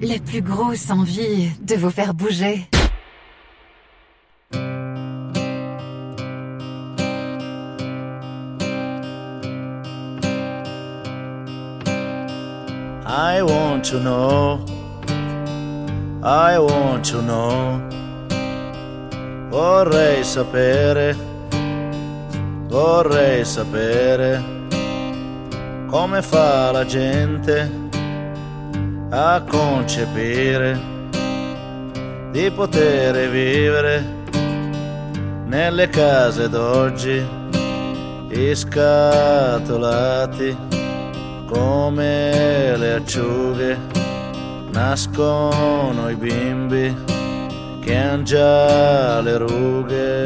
la plus grosse envie de vous faire bouger. I want to know, I want to know, vorrei sapere, vorrei sapere. Come fa la gente? A concepire di poter vivere nelle case d'oggi iscatolati come le acciughe nascono i bimbi che han già le rughe.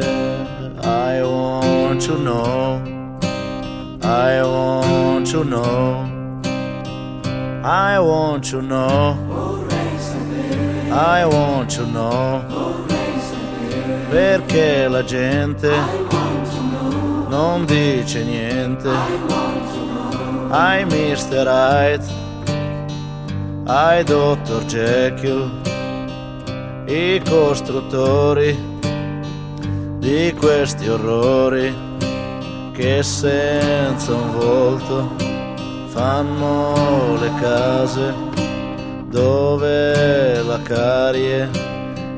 I want to know, I want to know, I want to know, I want to know, perché la gente non dice niente. I Mr. Hyde, I Dr. Jekyll, i costruttori di questi orrori che senza un volto fanno le case dove la carie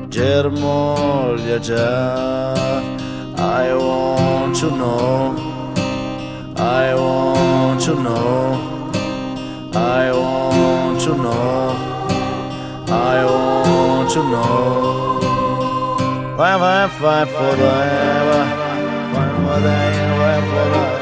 germoglia già. I want to know, I want to know, I want to know, I want to know. Why, why, why, forever, why, why, why, forever,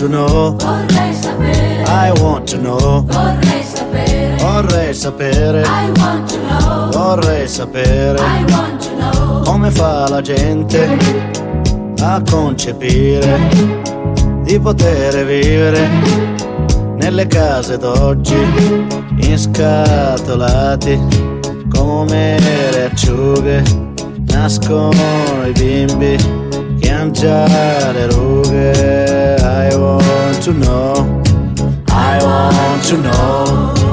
to know, Vorrei sapere, I want to know, vorrei sapere, vorrei sapere, I want to know, vorrei sapere. I want to know, come fa la gente a concepire di poter vivere nelle case d'oggi inscatolati come le acciughe nascono i bimbi già le rughe. I want to know. I want to know.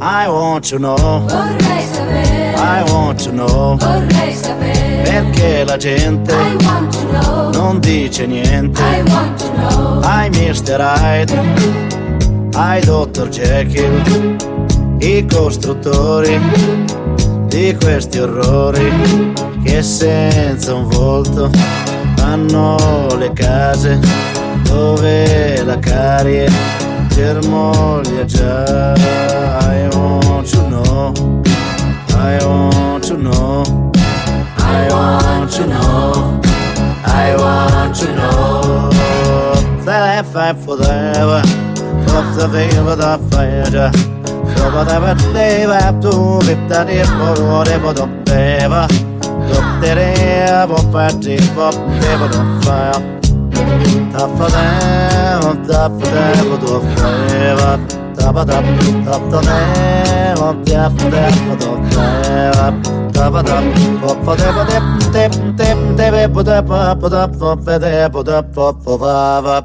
I want to know. Vorrei sapere, I want to know. Vorrei sapere, perché la gente I want to know, non dice niente. I want to know, I Mr. Hyde, I Dr. Jekyll, i costruttori di questi orrori che senza un volto fanno le case dove la carie germoglia già. I want to know, I want to know, I want to know. I want to know that I forever of the favor the tere bompati bop devo do fa ta fa de ta fa devo do fa ta ba da ta ta de on ta fa devo do fa ta ba da pop fa devo de te te te be po da pa po da po fe de po da po po va va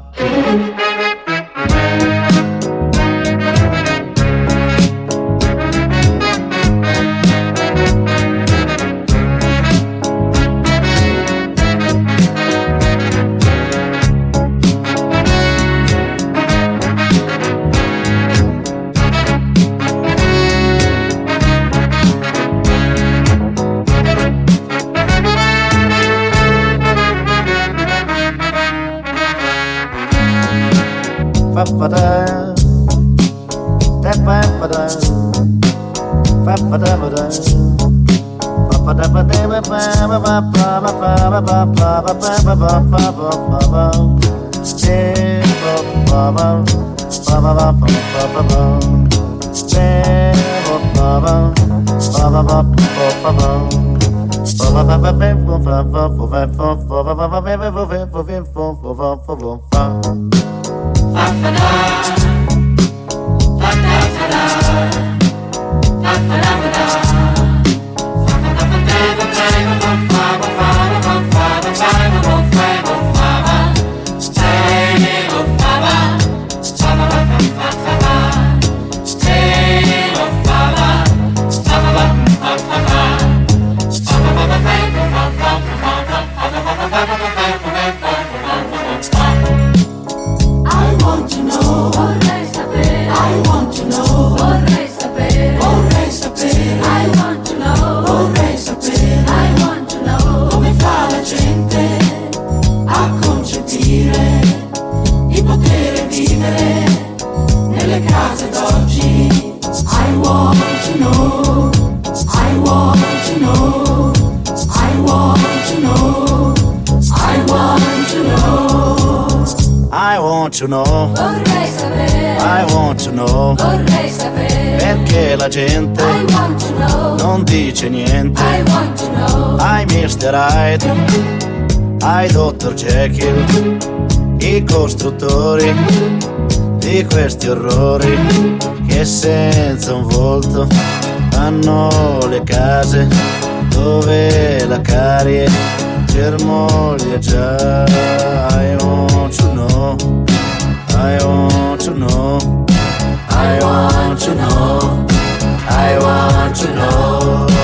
Fa-fa-da. Da-fa-fa-da. Fa-fa-da-fa-da. I gente non dice niente. Ai Mr. Hyde, ai Dr. Jekyll, i costruttori di questi orrori che senza un volto hanno le case dove la carie germoglia già. I want to know, I want to know, I want to know, I want to know.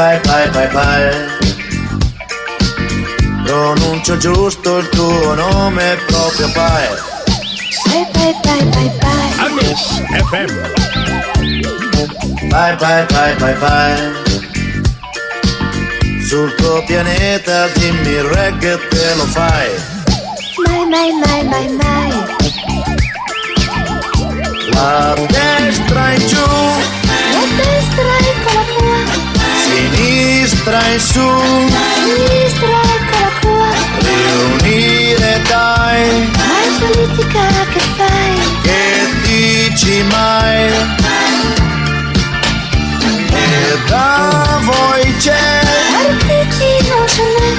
Bye bye bye bye bye. Pronuncio giusto il tuo nome proprio bye. Bye bye bye bye bye. Amis FM. Bye bye bye bye bye. Sul tuo pianeta dimmi il reggae te lo fai. Mai mai mai mai mai. La destra in giù, sinistra in su. sinistra eccola qua. Riunire dai, Ma è politica che fai? che dici mai? E da voi c'è, Artici non ce n'è,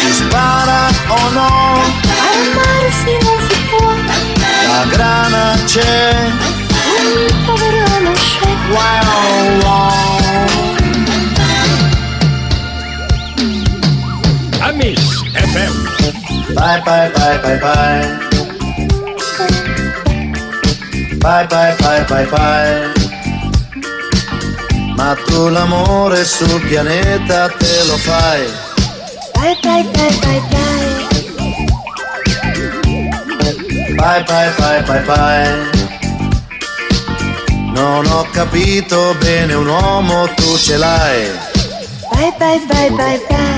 si spara o no? al mare si non si può. La grana c'è, Un povero non c'è. wow wow. FM. Bye bye bye bye bye. Bye bye bye bye bye. Ma tu l'amore sul pianeta te lo fai. Bye bye bye bye bye. Bye bye bye bye bye. Non ho capito bene un uomo tu ce l'hai. Bye bye bye bye bye.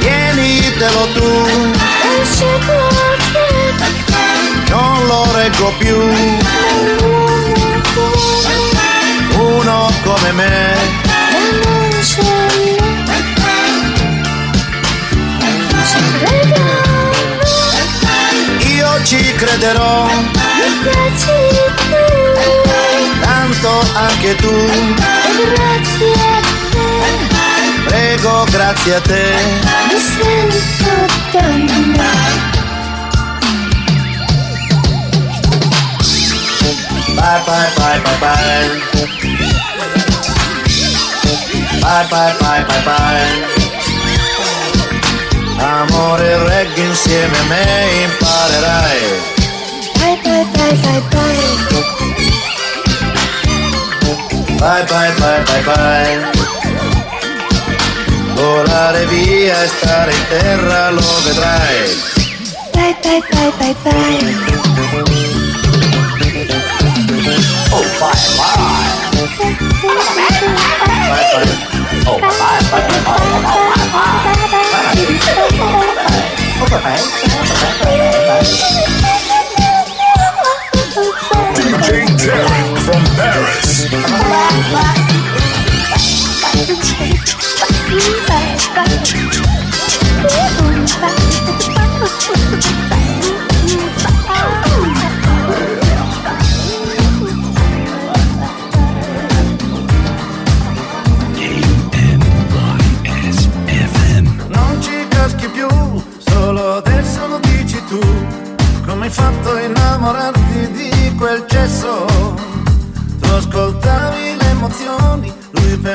Tienitelo tu, non lo reggo più. Uno come me, io ci crederò, tanto anche tu. grazie. Prego, grazie a te. Mi sento donna. Bye bye bye bye bye. Bye bye bye bye bye. Amore reggae insieme a me imparerai. Bye bye bye bye bye. Bye bye bye bye bye. Volare via e stare in terra lo vedrai. Bye bye bye bye bye. Bye bye. DJ Tarek from Paris. Non ci caschi più, solo adesso lo dici tu. Come hai fatto a innamorarti di quel cesso? Tu ascoltavi le emozioni, lui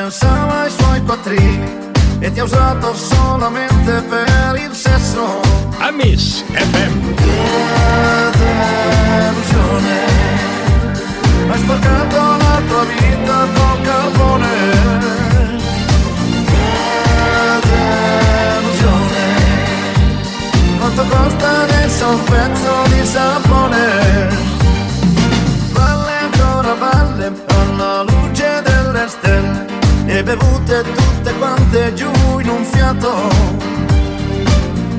pensava ai suoi quattrini e ti ha usato solamente per il sesso. Amis FM. Che delusione, hai sporcato la tua vita col carbone. Che delusione, quanto costa adesso un pezzo di sapone? Balle ancora balle alla luce delle stelle e bevute tutte quante giù in un fiato.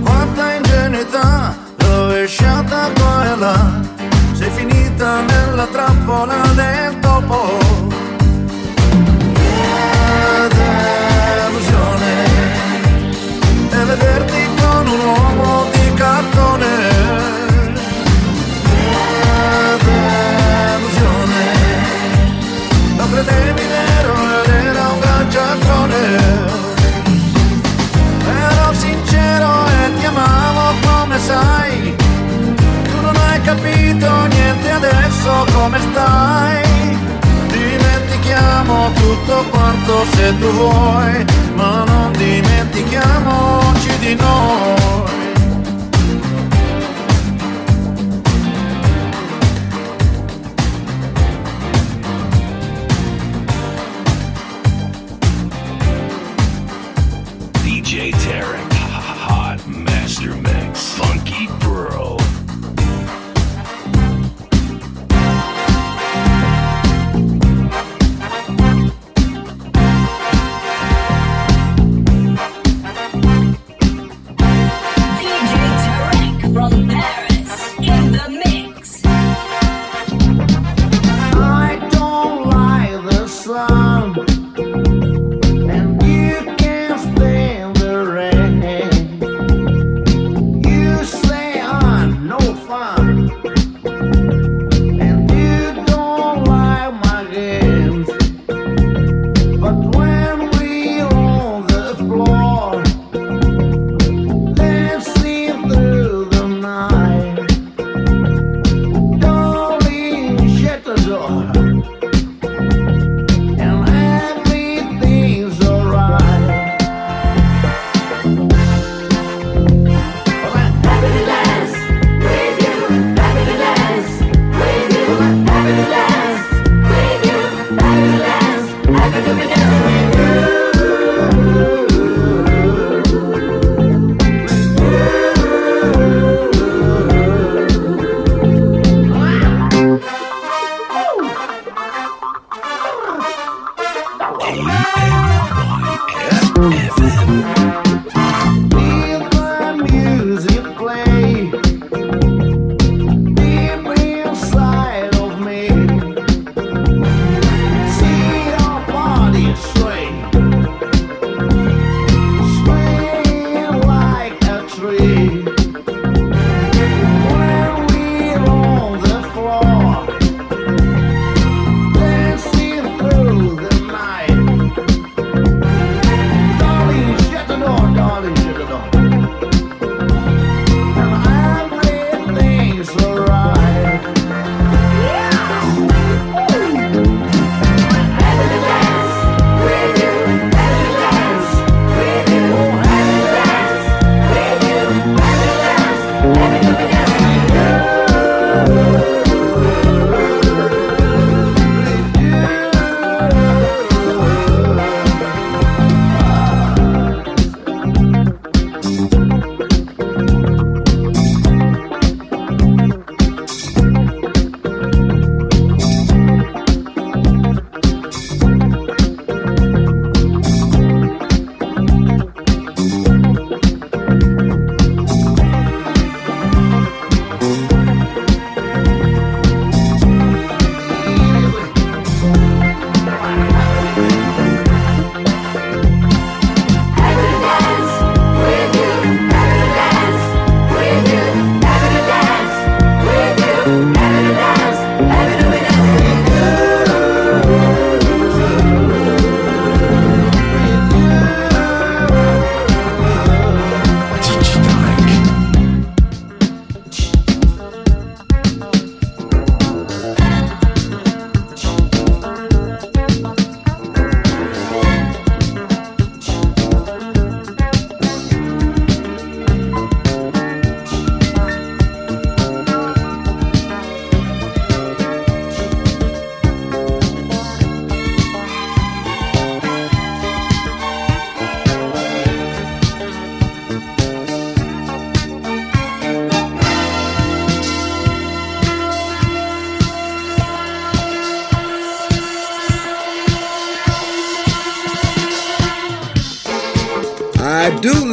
Quanta ingenuità, rovesciata qua e là, sei finita nella trappola del topo. Sai Tu non hai capito niente adesso come stai? Dimentichiamo tutto quanto se tu vuoi Ma non dimentichiamoci di noi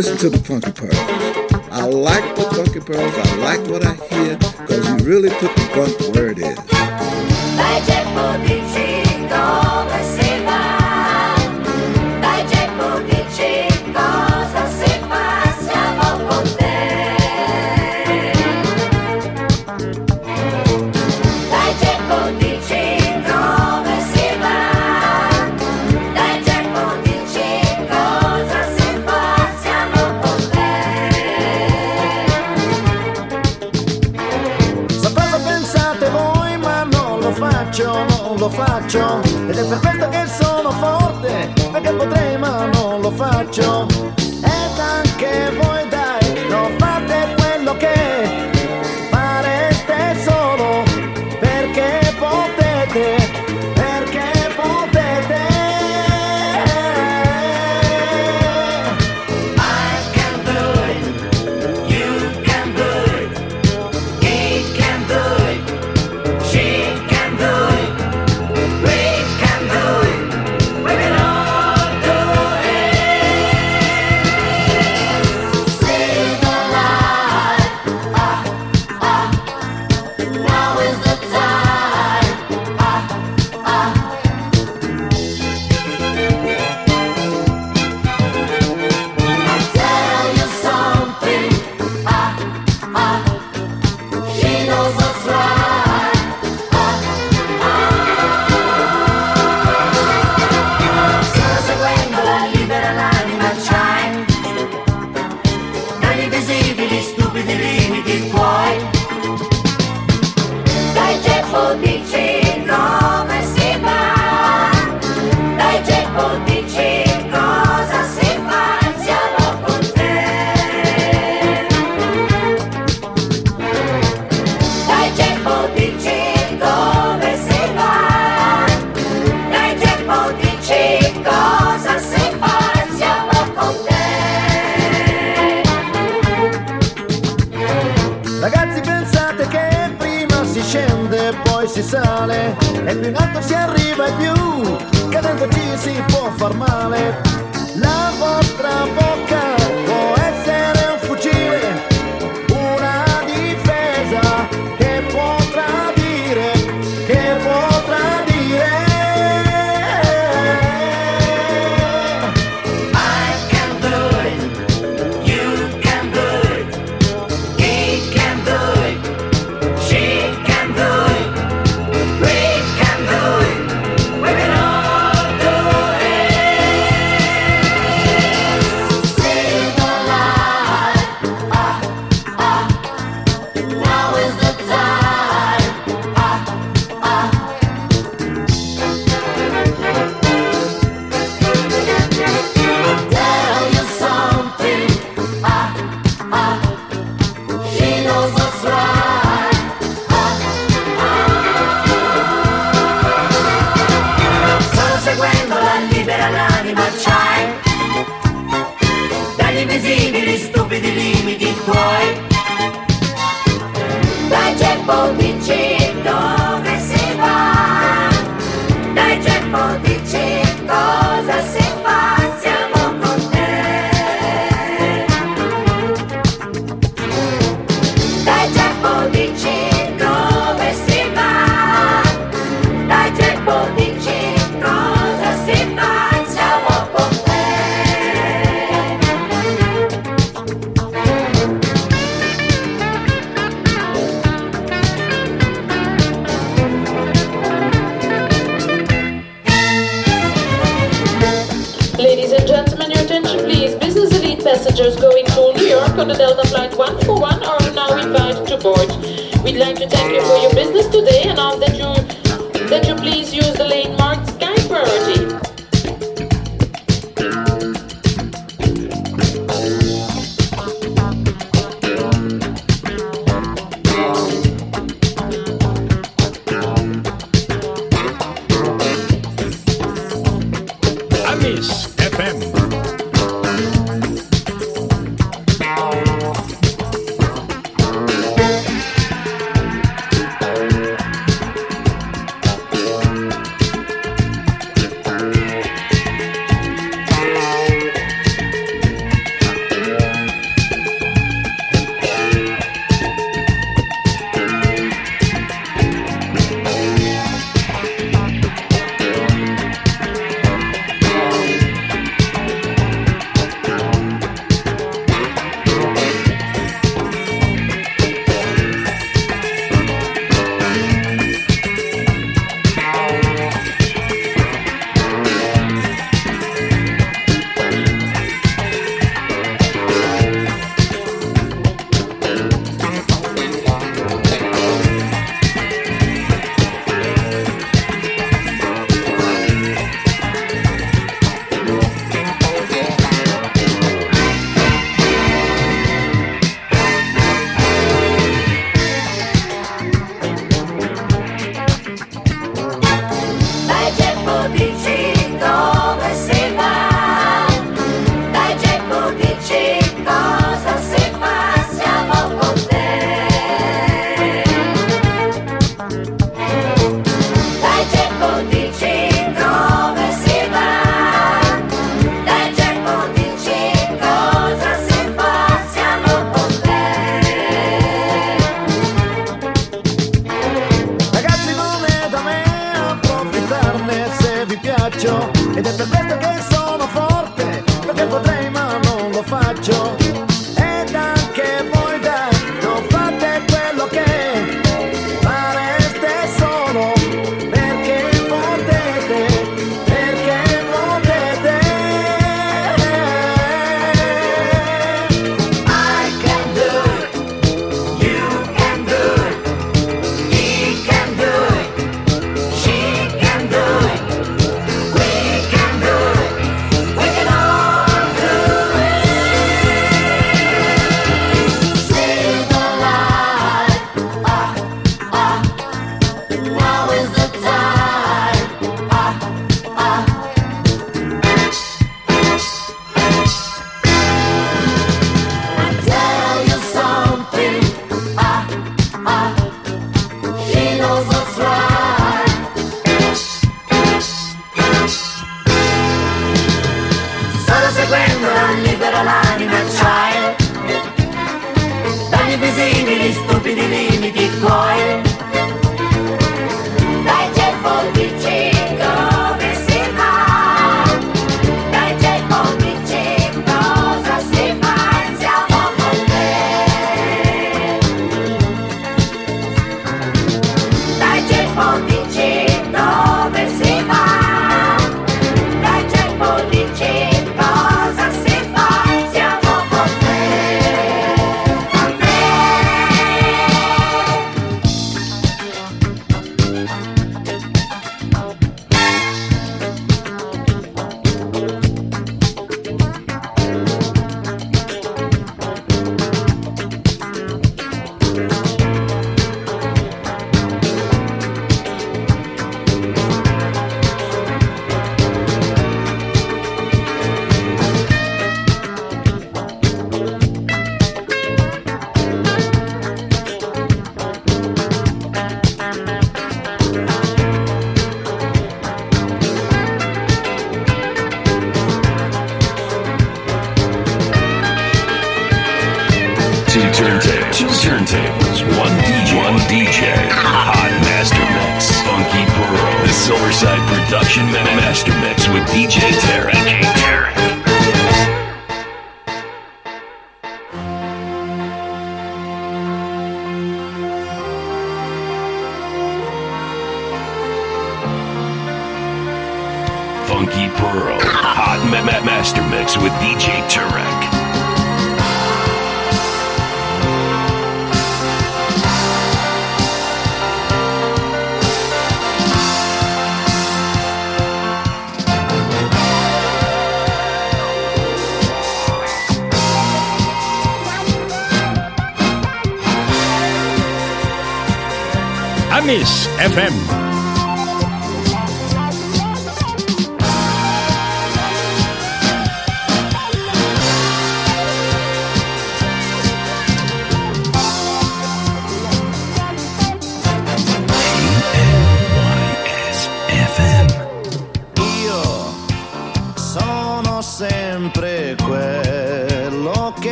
listen to the Funky Pearls. I like the Funky Pearls. I like what I hear because you really put the funk where it is.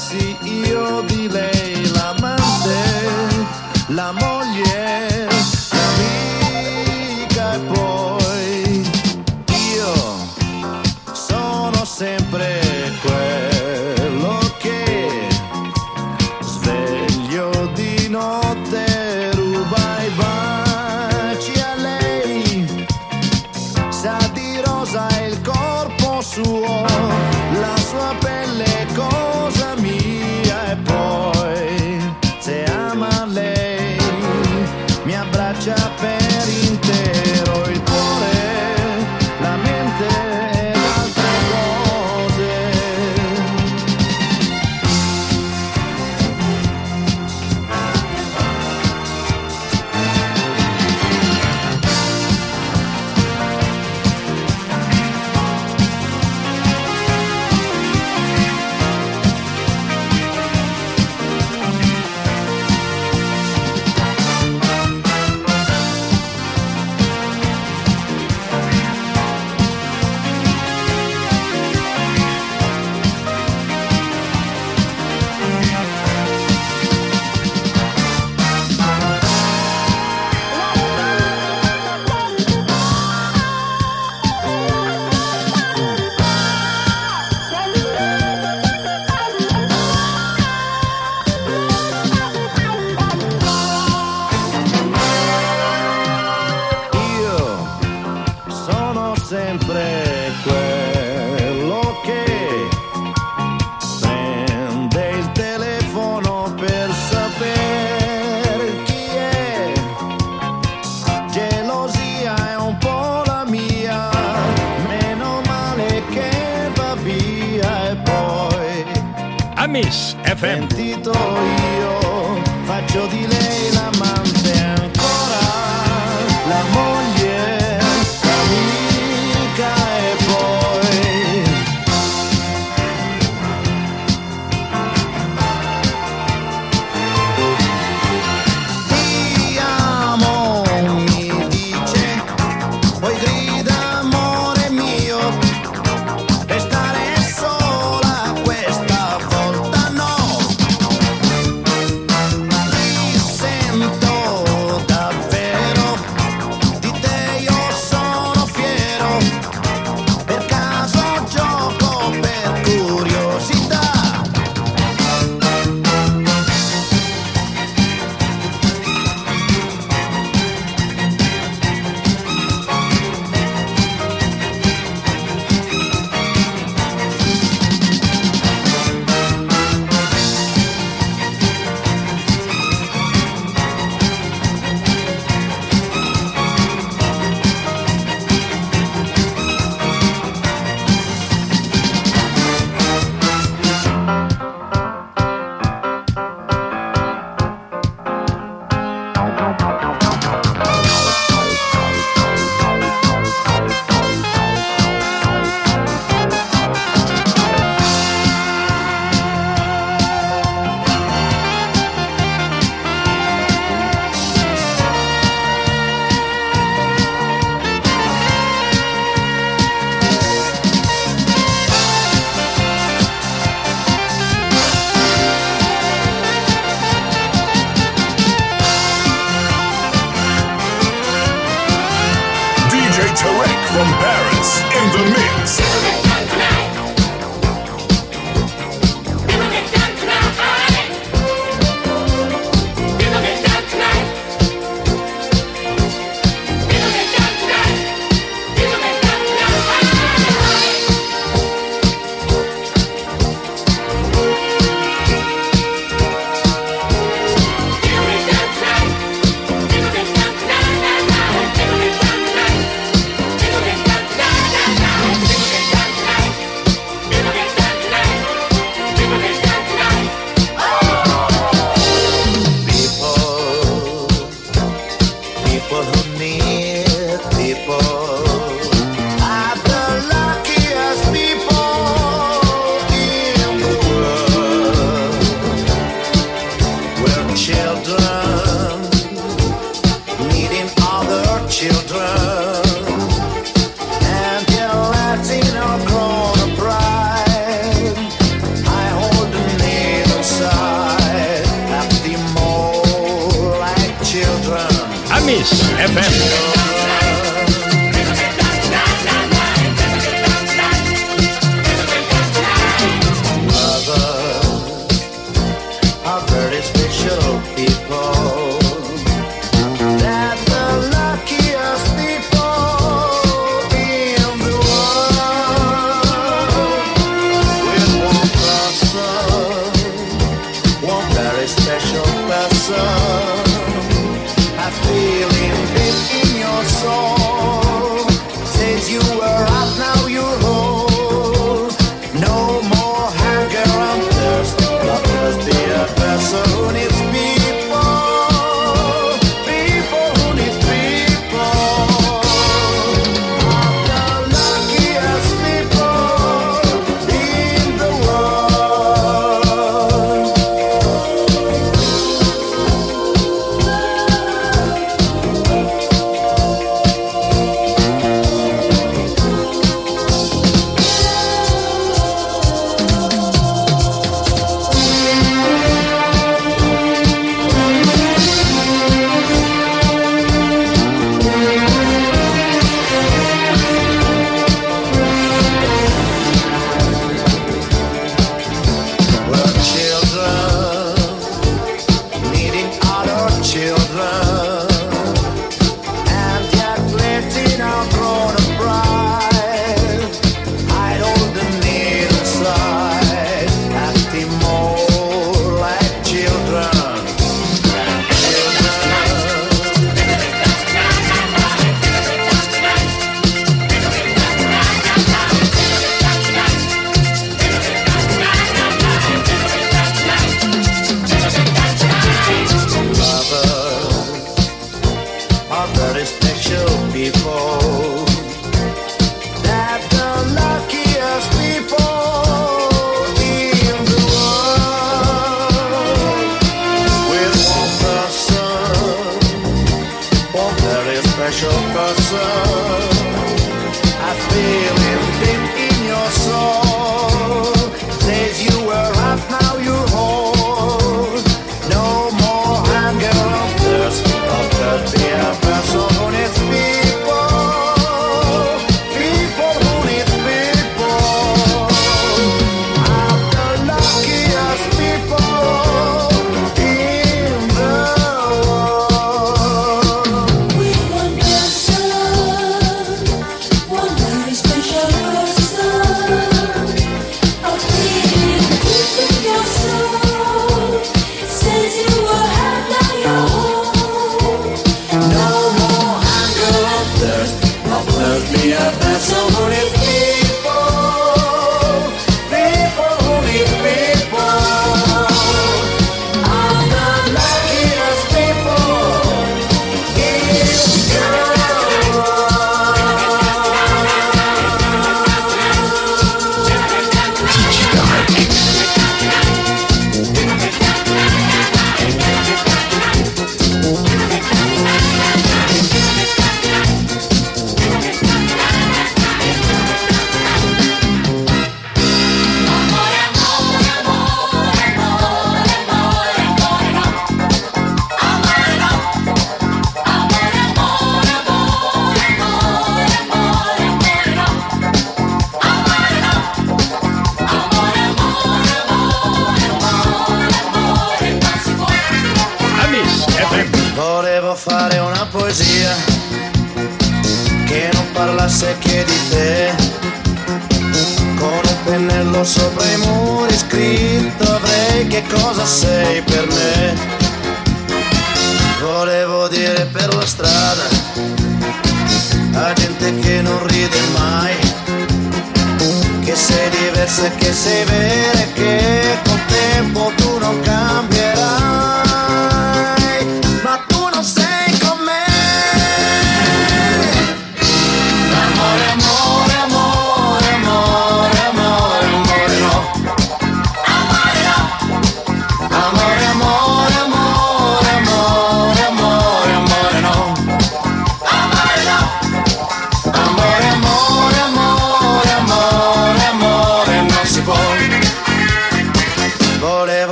see FM. pentito io faccio di lei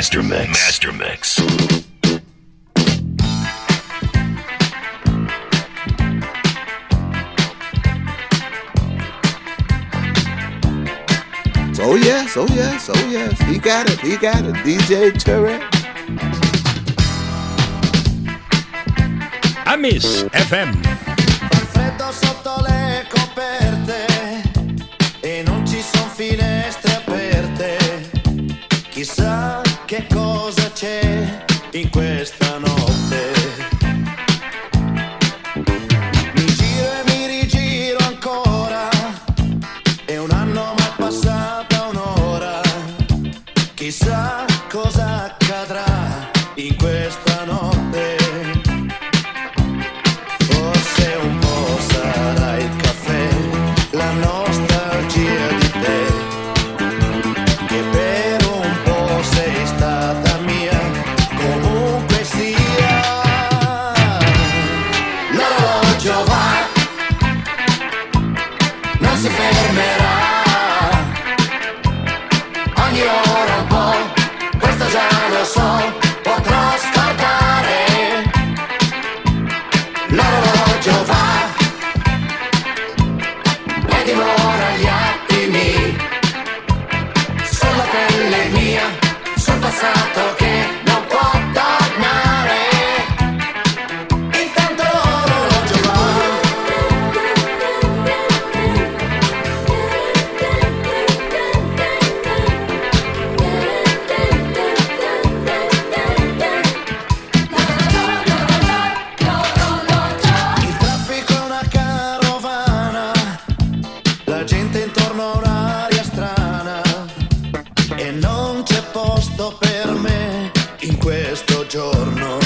Master Mix. Master Mix. Oh yes, oh yes, oh yes. He got it, he got it. DJ Turret. Amis FM. retorno.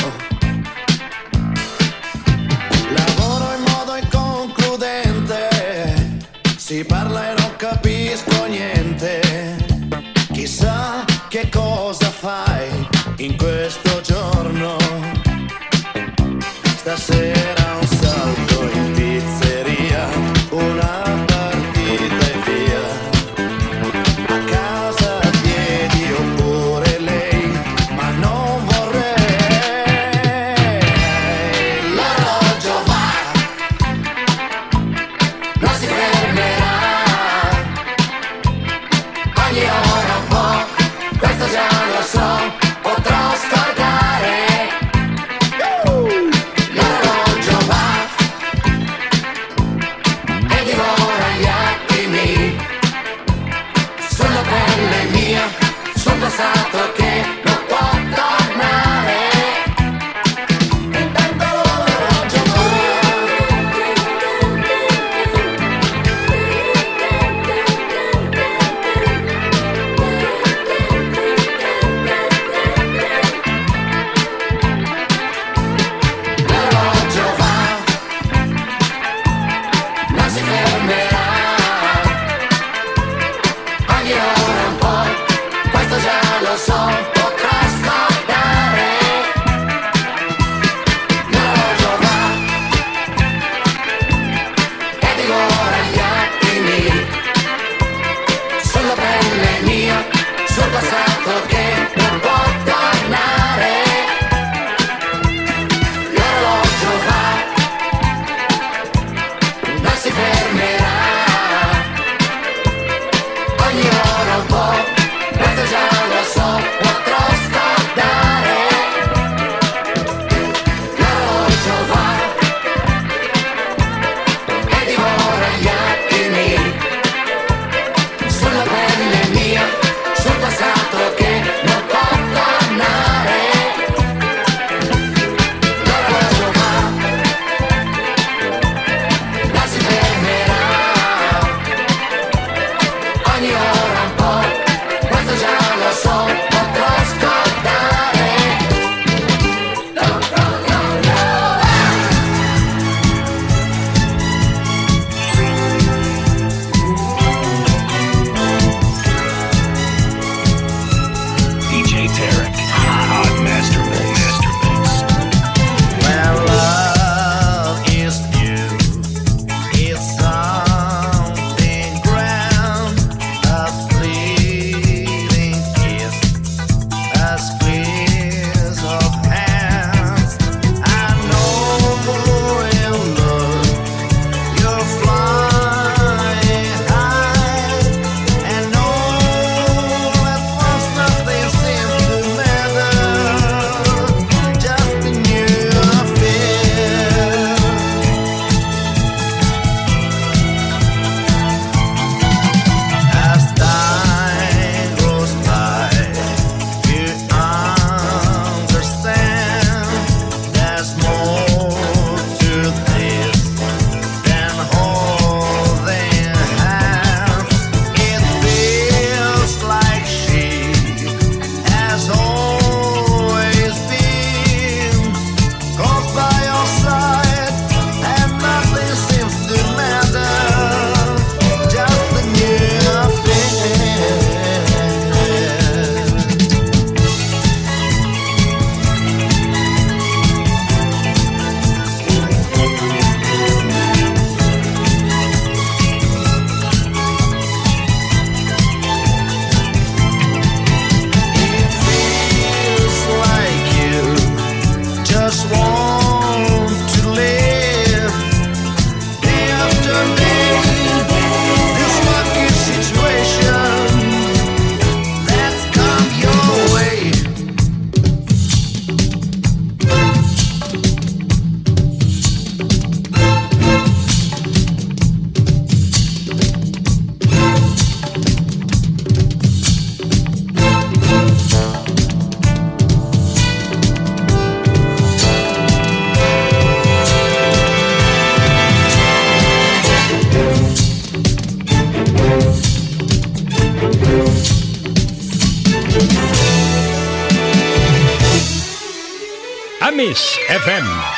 FM.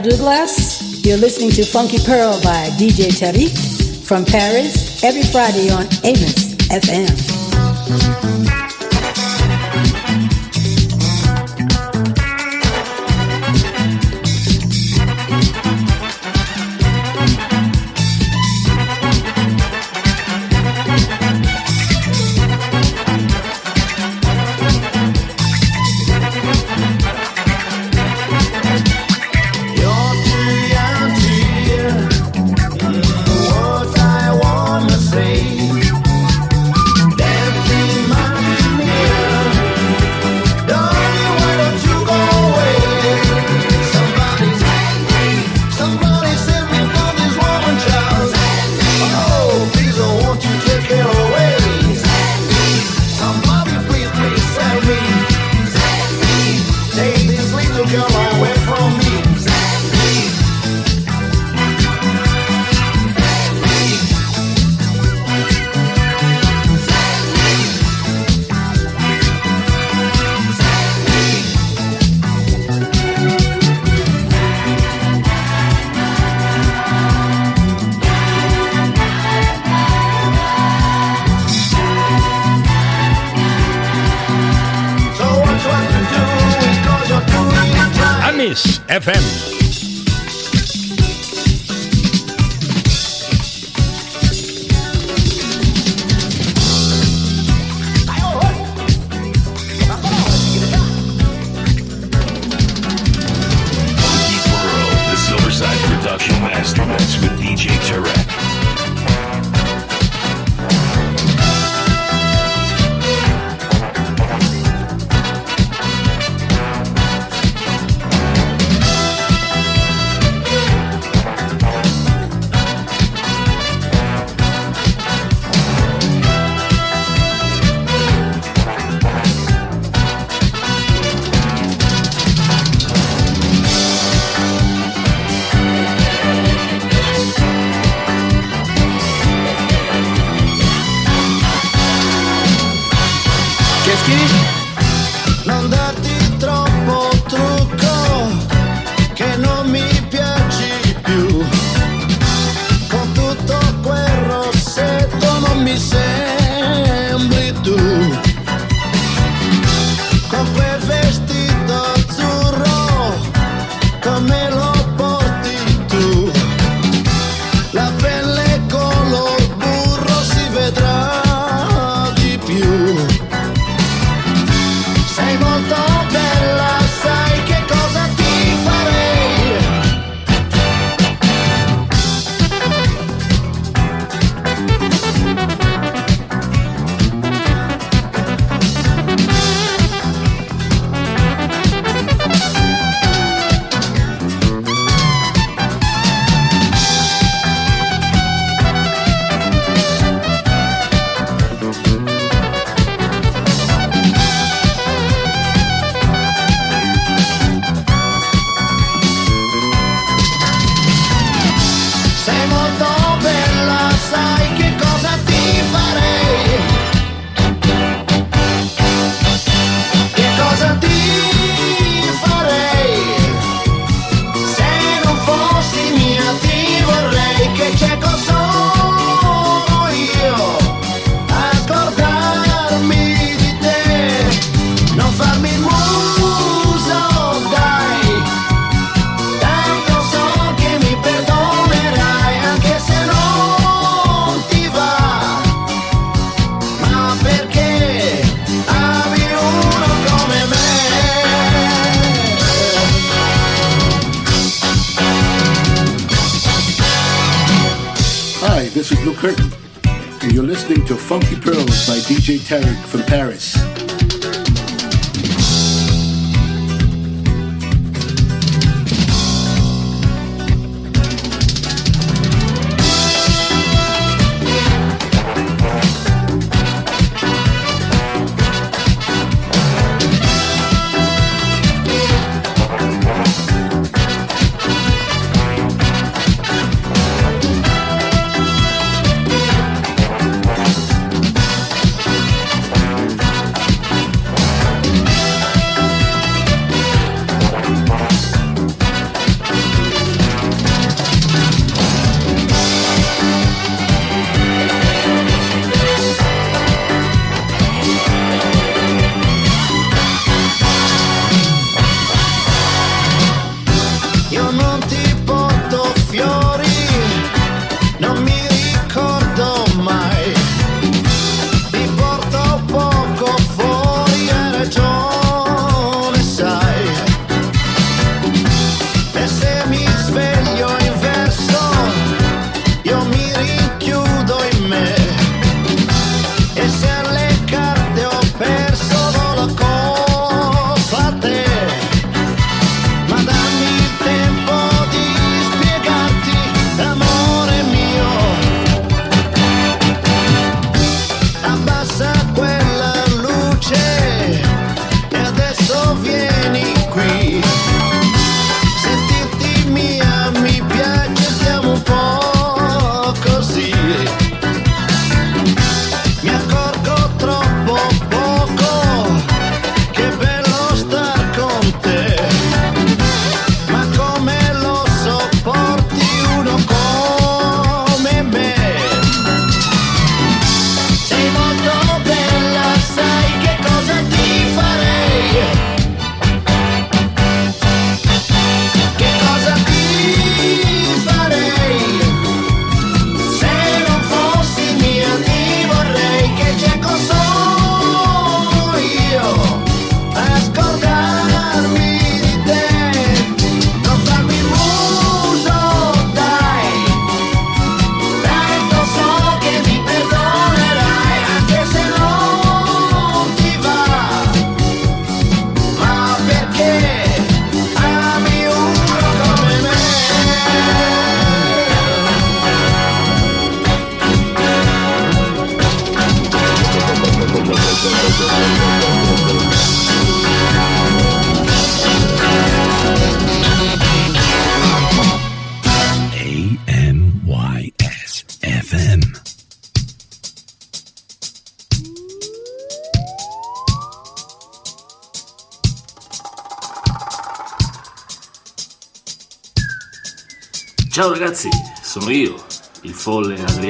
Douglas. You're listening to Funky Pearl by DJ Tariq from Paris every Friday on Amos FM. Kiss FM. Funky Pearls by DJ Tarek from Paris.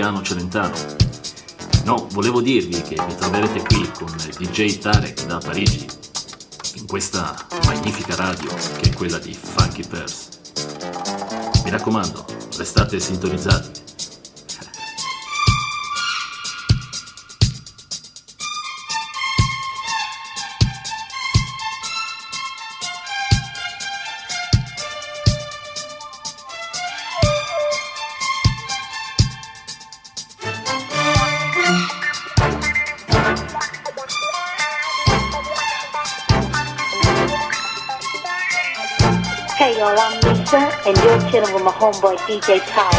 Giuliano Celentano. No, volevo dirvi che vi troverete qui con DJ Tarek da Parigi, in questa magnifica radio che è quella di Funky Purse. Mi raccomando, restate sintonizzati. chilling with my homeboy DJ Khaled.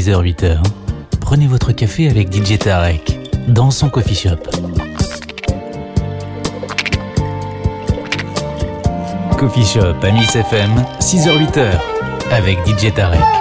6h-8h, prenez votre café avec DJ Tarek dans son coffee shop. Coffee Shop à Nice FM, 6h-8h avec DJ Tarek.